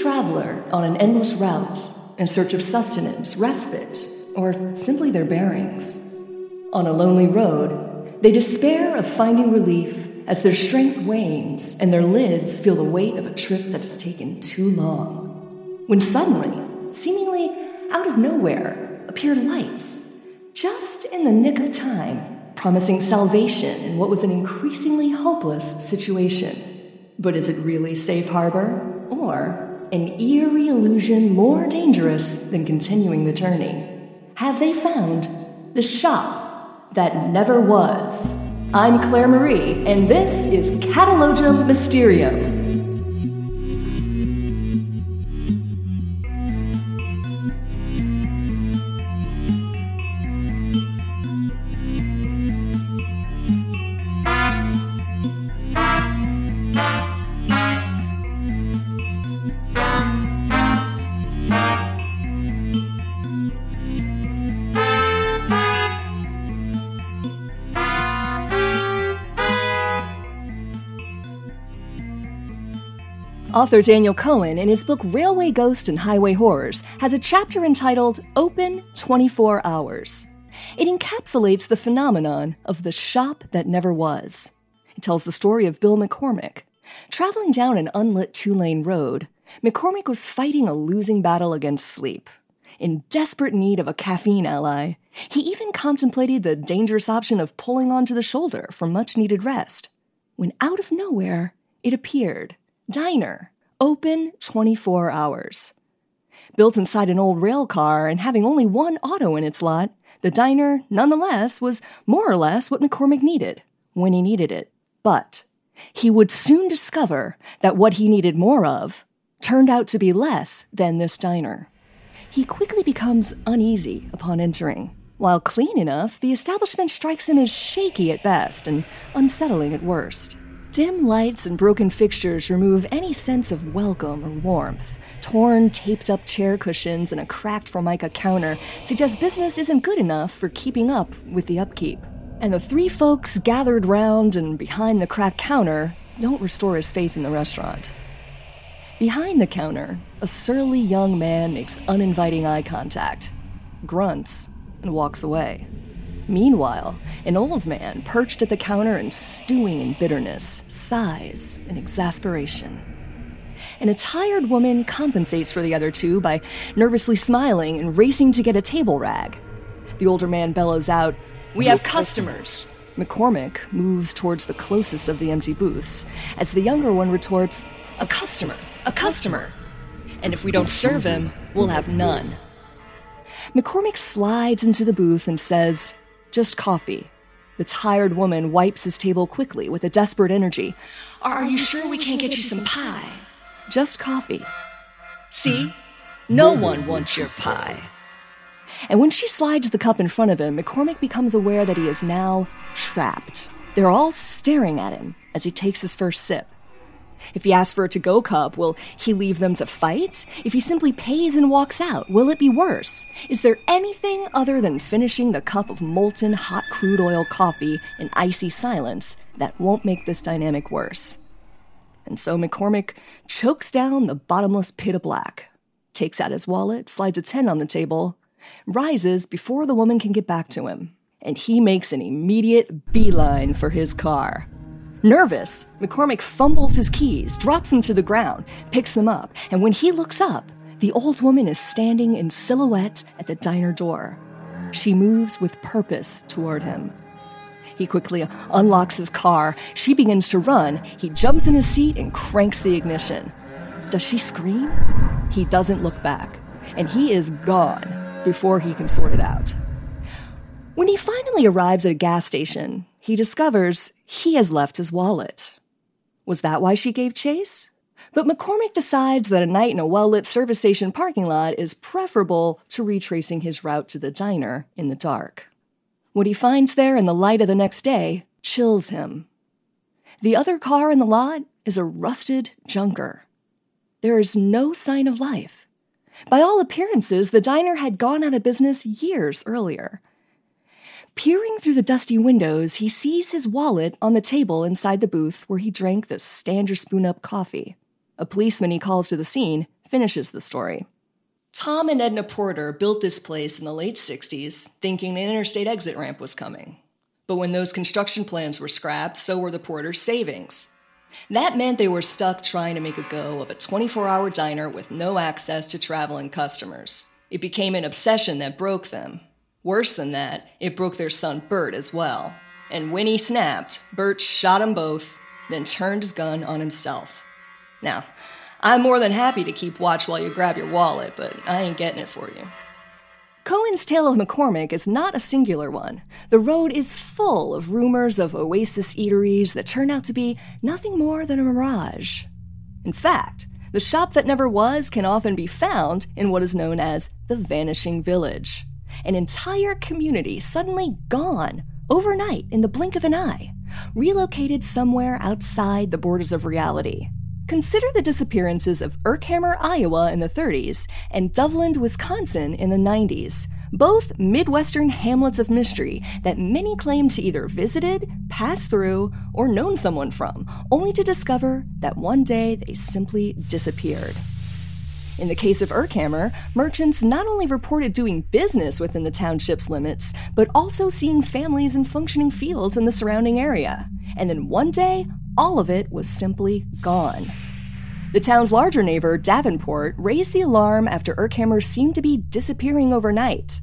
traveler on an endless route in search of sustenance, respite, or simply their bearings. On a lonely road, they despair of finding relief as their strength wanes and their lids feel the weight of a trip that has taken too long. When suddenly, seemingly out of nowhere, appear lights, just in the nick of time, promising salvation in what was an increasingly hopeless situation. But is it really safe harbor, or an eerie illusion more dangerous than continuing the journey? Have they found the shop that never was? I'm Clare Marie, and this is Catalogum Mysterium. Author Daniel Cohen, in his book Railway Ghost and Highway Horrors, has a chapter entitled Open 24 Hours. It encapsulates the phenomenon of the shop that never was. It tells the story of Bill McCormick. Traveling down an unlit two lane road, McCormick was fighting a losing battle against sleep. In desperate need of a caffeine ally, he even contemplated the dangerous option of pulling onto the shoulder for much needed rest. When out of nowhere, it appeared diner, open 24 hours. Built inside an old rail car and having only one auto in its lot, the diner, nonetheless, was more or less what McCormick needed when he needed it. But he would soon discover that what he needed more of turned out to be less than this diner. He quickly becomes uneasy upon entering. While clean enough, the establishment strikes him as shaky at best and unsettling at worst. Dim lights and broken fixtures remove any sense of welcome or warmth. Torn, taped up chair cushions and a cracked formica counter suggest business isn't good enough for keeping up with the upkeep. And the three folks gathered round and behind the cracked counter don't restore his faith in the restaurant. Behind the counter, a surly young man makes uninviting eye contact, grunts, and walks away. Meanwhile, an old man perched at the counter and stewing in bitterness, sighs, and exasperation. And a tired woman compensates for the other two by nervously smiling and racing to get a table rag. The older man bellows out, We have customers! McCormick moves towards the closest of the empty booths, as the younger one retorts, A customer! A customer! And if we don't serve him, we'll have none. McCormick slides into the booth and says, just coffee. The tired woman wipes his table quickly with a desperate energy. Are you sure we can't get you some pie? Just coffee. See? No one wants your pie. And when she slides the cup in front of him, McCormick becomes aware that he is now trapped. They're all staring at him as he takes his first sip. If he asks for a to go cup, will he leave them to fight? If he simply pays and walks out, will it be worse? Is there anything other than finishing the cup of molten hot crude oil coffee in icy silence that won't make this dynamic worse? And so McCormick chokes down the bottomless pit of black, takes out his wallet, slides a 10 on the table, rises before the woman can get back to him, and he makes an immediate beeline for his car. Nervous, McCormick fumbles his keys, drops them to the ground, picks them up, and when he looks up, the old woman is standing in silhouette at the diner door. She moves with purpose toward him. He quickly unlocks his car. She begins to run. He jumps in his seat and cranks the ignition. Does she scream? He doesn't look back, and he is gone before he can sort it out. When he finally arrives at a gas station, he discovers he has left his wallet. Was that why she gave chase? But McCormick decides that a night in a well lit service station parking lot is preferable to retracing his route to the diner in the dark. What he finds there in the light of the next day chills him. The other car in the lot is a rusted junker. There is no sign of life. By all appearances, the diner had gone out of business years earlier. Peering through the dusty windows, he sees his wallet on the table inside the booth where he drank the stand your spoon up coffee. A policeman he calls to the scene finishes the story. Tom and Edna Porter built this place in the late 60s, thinking an interstate exit ramp was coming. But when those construction plans were scrapped, so were the Porter's savings. That meant they were stuck trying to make a go of a 24 hour diner with no access to traveling customers. It became an obsession that broke them. Worse than that, it broke their son Bert as well. And when he snapped, Bert shot them both, then turned his gun on himself. Now, I'm more than happy to keep watch while you grab your wallet, but I ain't getting it for you. Cohen's Tale of McCormick is not a singular one. The road is full of rumors of oasis eateries that turn out to be nothing more than a mirage. In fact, the shop that never was can often be found in what is known as the Vanishing Village. An entire community suddenly gone overnight in the blink of an eye, relocated somewhere outside the borders of reality. Consider the disappearances of Erkhammer, Iowa in the 30s and Dovland, Wisconsin in the 90s, both Midwestern hamlets of mystery that many claim to either visited, passed through, or known someone from, only to discover that one day they simply disappeared. In the case of Erkhammer, merchants not only reported doing business within the township's limits, but also seeing families in functioning fields in the surrounding area. And then one day, all of it was simply gone. The town's larger neighbor, Davenport, raised the alarm after Erkhammer seemed to be disappearing overnight.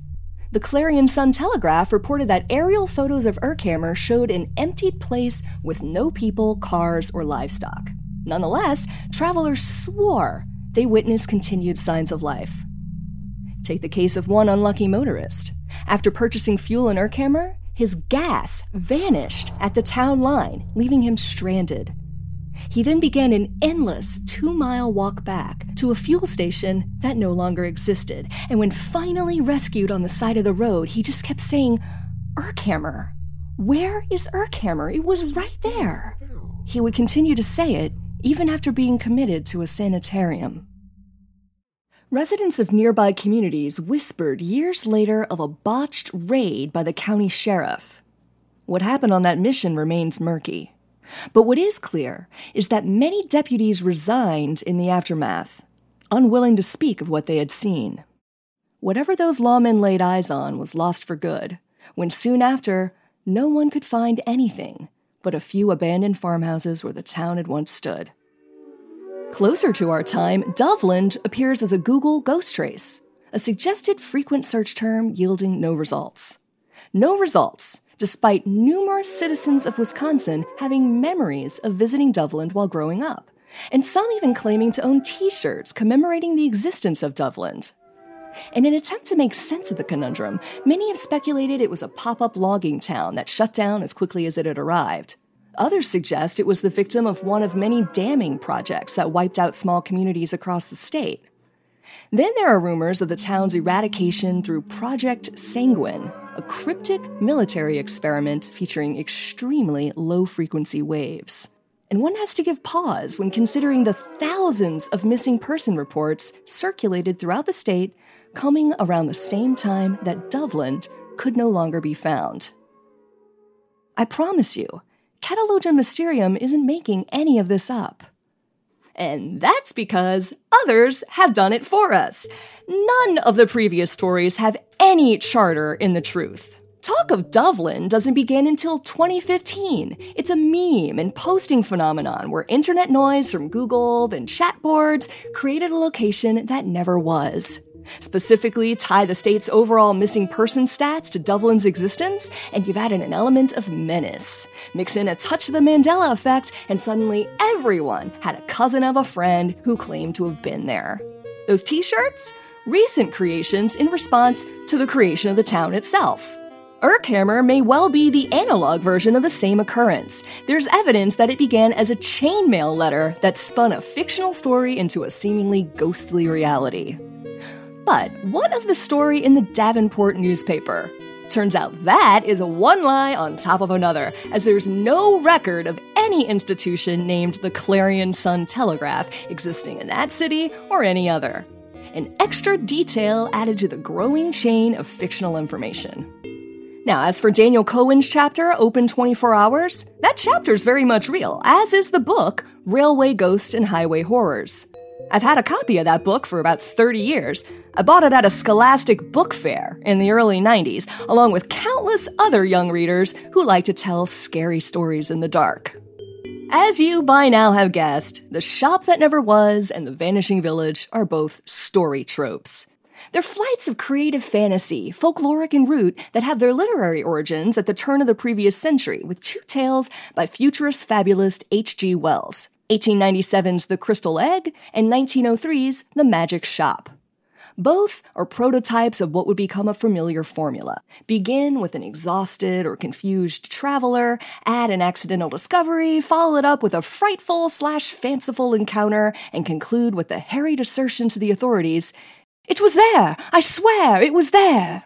The Clarion Sun Telegraph reported that aerial photos of Erkhammer showed an emptied place with no people, cars, or livestock. Nonetheless, travelers swore they witnessed continued signs of life. Take the case of one unlucky motorist. After purchasing fuel in Erkhammer, his gas vanished at the town line, leaving him stranded. He then began an endless two mile walk back to a fuel station that no longer existed. And when finally rescued on the side of the road, he just kept saying, Erkhammer. Where is Erkhammer? It was right there. He would continue to say it even after being committed to a sanitarium. Residents of nearby communities whispered years later of a botched raid by the county sheriff. What happened on that mission remains murky. But what is clear is that many deputies resigned in the aftermath, unwilling to speak of what they had seen. Whatever those lawmen laid eyes on was lost for good, when soon after, no one could find anything but a few abandoned farmhouses where the town had once stood. Closer to our time, Dovland appears as a Google ghost trace, a suggested frequent search term yielding no results. No results, despite numerous citizens of Wisconsin having memories of visiting Dovland while growing up, and some even claiming to own t shirts commemorating the existence of Dovland. In an attempt to make sense of the conundrum, many have speculated it was a pop up logging town that shut down as quickly as it had arrived. Others suggest it was the victim of one of many damming projects that wiped out small communities across the state. Then there are rumors of the town's eradication through Project Sanguine, a cryptic military experiment featuring extremely low frequency waves. And one has to give pause when considering the thousands of missing person reports circulated throughout the state coming around the same time that Dovland could no longer be found. I promise you, Catalogum Mysterium isn't making any of this up. And that's because others have done it for us. None of the previous stories have any charter in the truth. Talk of Dovland doesn't begin until 2015. It's a meme and posting phenomenon where internet noise from Google and chat boards created a location that never was. Specifically, tie the state's overall missing person stats to Dovland's existence, and you've added an element of menace. Mix in a touch of the Mandela effect, and suddenly everyone had a cousin of a friend who claimed to have been there. Those t shirts? Recent creations in response to the creation of the town itself. Erkhammer may well be the analog version of the same occurrence. There's evidence that it began as a chainmail letter that spun a fictional story into a seemingly ghostly reality. But what of the story in the Davenport newspaper? Turns out that is one lie on top of another, as there's no record of any institution named the Clarion Sun Telegraph existing in that city or any other. An extra detail added to the growing chain of fictional information. Now, as for Daniel Cohen's chapter, Open 24 Hours, that chapter's very much real, as is the book, Railway Ghosts and Highway Horrors. I've had a copy of that book for about 30 years. I bought it at a scholastic book fair in the early 90s, along with countless other young readers who like to tell scary stories in the dark. As you by now have guessed, The Shop That Never Was and The Vanishing Village are both story tropes. They're flights of creative fantasy, folkloric in root, that have their literary origins at the turn of the previous century, with two tales by futurist fabulist H.G. Wells. 1897's The Crystal Egg, and 1903's The Magic Shop. Both are prototypes of what would become a familiar formula. Begin with an exhausted or confused traveler, add an accidental discovery, follow it up with a frightful slash fanciful encounter, and conclude with a harried assertion to the authorities it was there! I swear, it was there!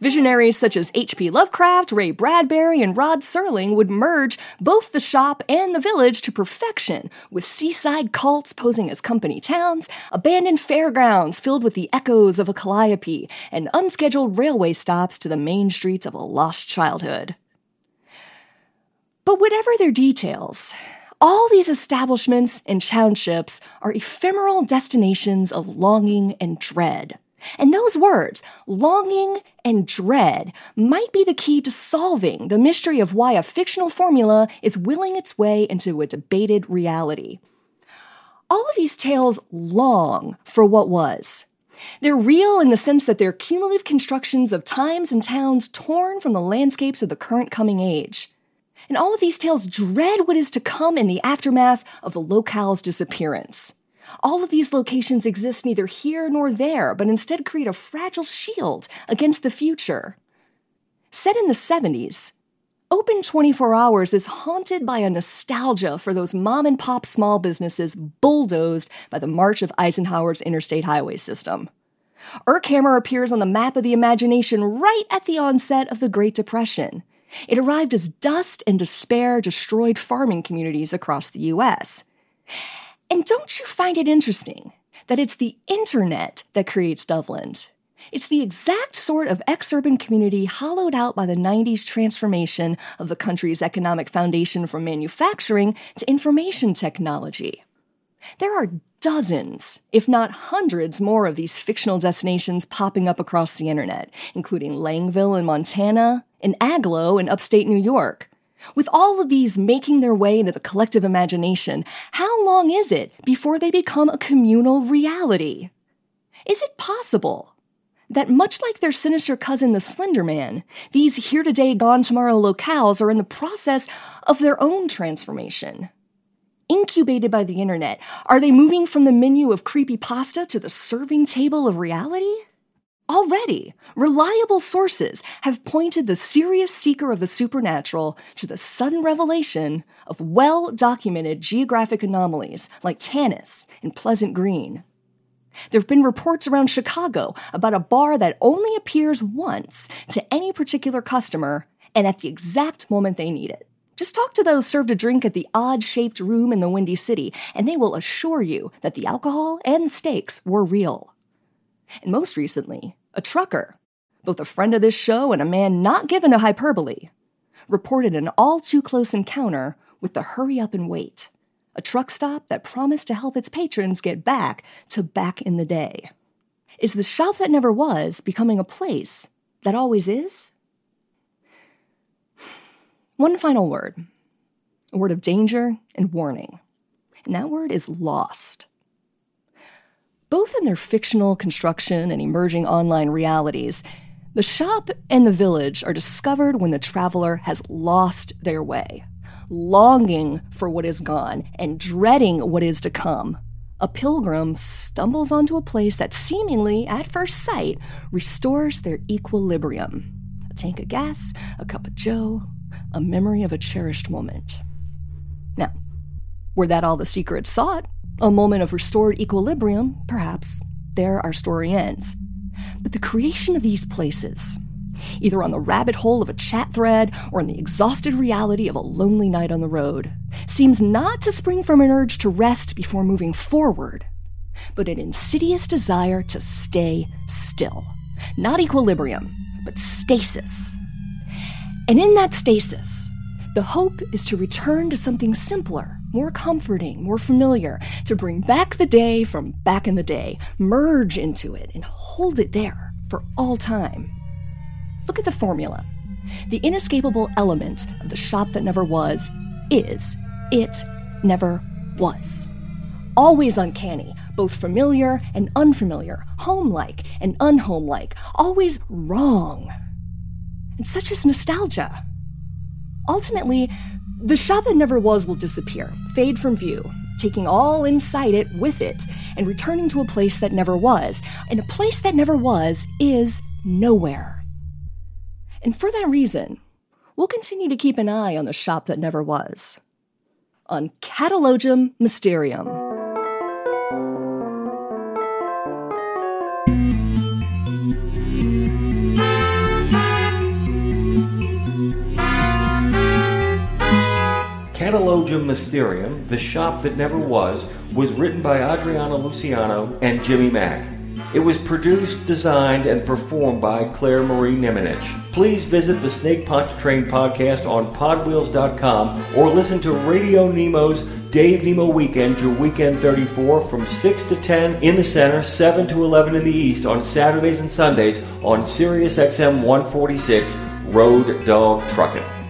Visionaries such as H.P. Lovecraft, Ray Bradbury, and Rod Serling would merge both the shop and the village to perfection, with seaside cults posing as company towns, abandoned fairgrounds filled with the echoes of a calliope, and unscheduled railway stops to the main streets of a lost childhood. But whatever their details, all these establishments and townships are ephemeral destinations of longing and dread. And those words, longing and dread, might be the key to solving the mystery of why a fictional formula is willing its way into a debated reality. All of these tales long for what was. They're real in the sense that they're cumulative constructions of times and towns torn from the landscapes of the current coming age. And all of these tales dread what is to come in the aftermath of the locale's disappearance. All of these locations exist neither here nor there, but instead create a fragile shield against the future. Set in the 70s, Open 24 Hours is haunted by a nostalgia for those mom and pop small businesses bulldozed by the march of Eisenhower's interstate highway system. Erkhammer appears on the map of the imagination right at the onset of the Great Depression, it arrived as dust and despair destroyed farming communities across the US. And don't you find it interesting that it's the internet that creates Dovland? It's the exact sort of ex urban community hollowed out by the 90s transformation of the country's economic foundation from manufacturing to information technology. There are dozens, if not hundreds, more of these fictional destinations popping up across the internet, including Langville in Montana and Agloe in upstate New York. With all of these making their way into the collective imagination, how long is it before they become a communal reality? Is it possible that, much like their sinister cousin the Slender Man, these here today, gone tomorrow locales are in the process of their own transformation? Incubated by the internet? Are they moving from the menu of creepy pasta to the serving table of reality? Already, reliable sources have pointed the serious seeker of the supernatural to the sudden revelation of well documented geographic anomalies like Tanis and Pleasant Green. There have been reports around Chicago about a bar that only appears once to any particular customer and at the exact moment they need it. Just talk to those served a drink at the odd shaped room in the Windy City, and they will assure you that the alcohol and steaks were real. And most recently, a trucker, both a friend of this show and a man not given to hyperbole, reported an all too close encounter with the hurry up and wait, a truck stop that promised to help its patrons get back to back in the day. Is the shop that never was becoming a place that always is? One final word a word of danger and warning, and that word is lost. Both in their fictional construction and emerging online realities, the shop and the village are discovered when the traveler has lost their way, longing for what is gone and dreading what is to come. A pilgrim stumbles onto a place that seemingly, at first sight, restores their equilibrium. A tank of gas, a cup of joe, a memory of a cherished moment. Now, were that all the secret sought, a moment of restored equilibrium, perhaps, there our story ends. But the creation of these places, either on the rabbit hole of a chat thread or in the exhausted reality of a lonely night on the road, seems not to spring from an urge to rest before moving forward, but an insidious desire to stay still. Not equilibrium, but stasis. And in that stasis, The hope is to return to something simpler, more comforting, more familiar, to bring back the day from back in the day, merge into it, and hold it there for all time. Look at the formula. The inescapable element of the shop that never was is it never was. Always uncanny, both familiar and unfamiliar, home-like and unhome-like, always wrong. Such is nostalgia. Ultimately, the shop that never was will disappear, fade from view, taking all inside it with it, and returning to a place that never was. And a place that never was is nowhere. And for that reason, we'll continue to keep an eye on the shop that never was. On Catalogum Mysterium. Catalogum Mysterium, The Shop That Never Was, was written by Adriano Luciano and Jimmy Mack. It was produced, designed, and performed by Clare Marie Nemenich. Please visit the Snake Punch Train podcast on podwheels.com or listen to Radio Nemo's Dave Nemo Weekend, your weekend 34 from 6 to 10 in the center, 7 to 11 in the east on Saturdays and Sundays on Sirius XM 146 Road Dog Truckin'.